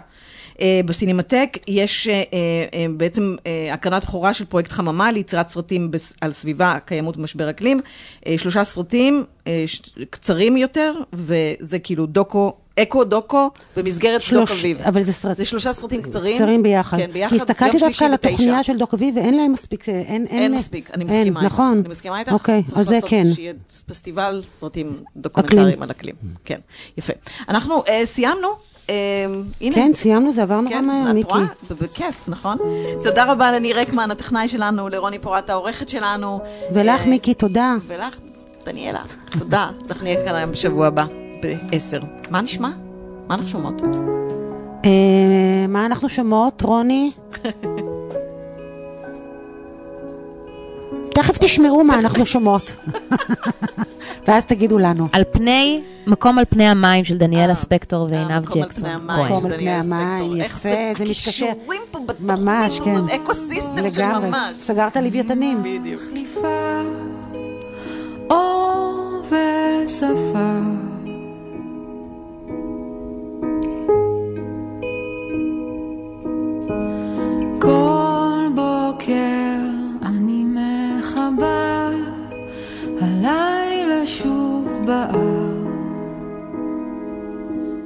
אה, בסינמטק יש אה, אה, בעצם אה, הקרנת בכורה של פרויקט חממה ליצירת סרטים בס- על סביבה, קיימות ומשבר אקלים. אה, שלושה סרטים אה, ש- קצרים יותר, וזה כאילו דוקו, אקו דוקו במסגרת דוק שלוש- אביב. אבל זה סרט... זה שלושה סרטים קצרים. קצרים ביחד. כן, ביחד. כי הסתכלתי דווקא על. התוכניה של דוק אביב, ואין להם מספיק, אין... אין, אין מספיק, אני אין, מסכימה איתך. נכון. אני מסכימה איתך. אוקיי, צריך אז זה כן. שיהיה פסטיבל סרטים דוקומנטריים על אקלים. כן, יפה. אנחנו אה, סיימנו. אה, הנה. כן, סיימנו, זה עבר נורא כן, מהר, את מיקי. רואה? בכיף, נכון? תודה רבה לניר רקמן, הטכנאי שלנו, לרוני פורט, העורכת שלנו. ולך, אה, מיקי, תודה. ולך, דניאלה, תודה. אנחנו נהיה כאן היום בשבוע הבא, ב-10. מה נשמע? מה אנחנו שומעות? אה, מה אנחנו שומעות, רוני? תכף תשמעו מה אנחנו שומעות. ואז תגידו לנו. על פני, מקום על פני המים של דניאלה ספקטור ועינב אה, מקום על ג'קסון. פני המים כהן. מקום על פני המים, ספקטור. איך יפה, זה מתקשר. הכישורים פה בתוכנית ממש, כן. אקו סיסטם של. ממש. סגרת לוויתנים. בדיוק. מחליפה אור ושפה. הלילה שוב באה.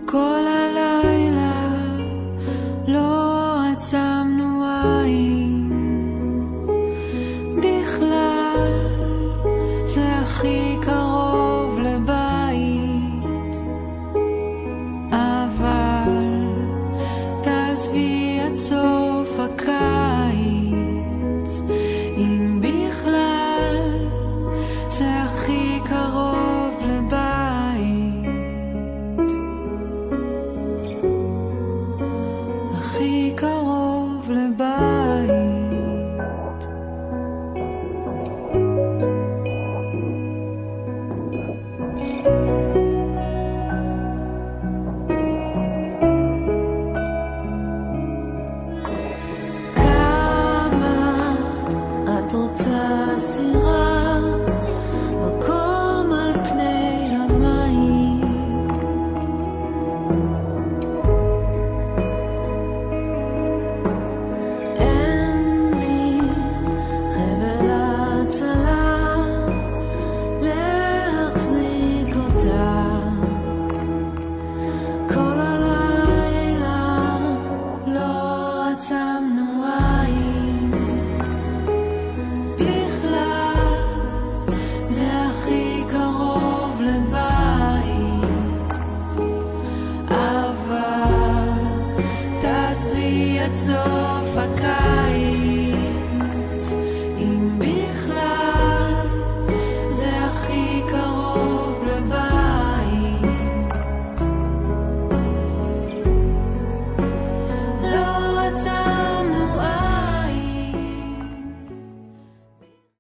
כל הלילה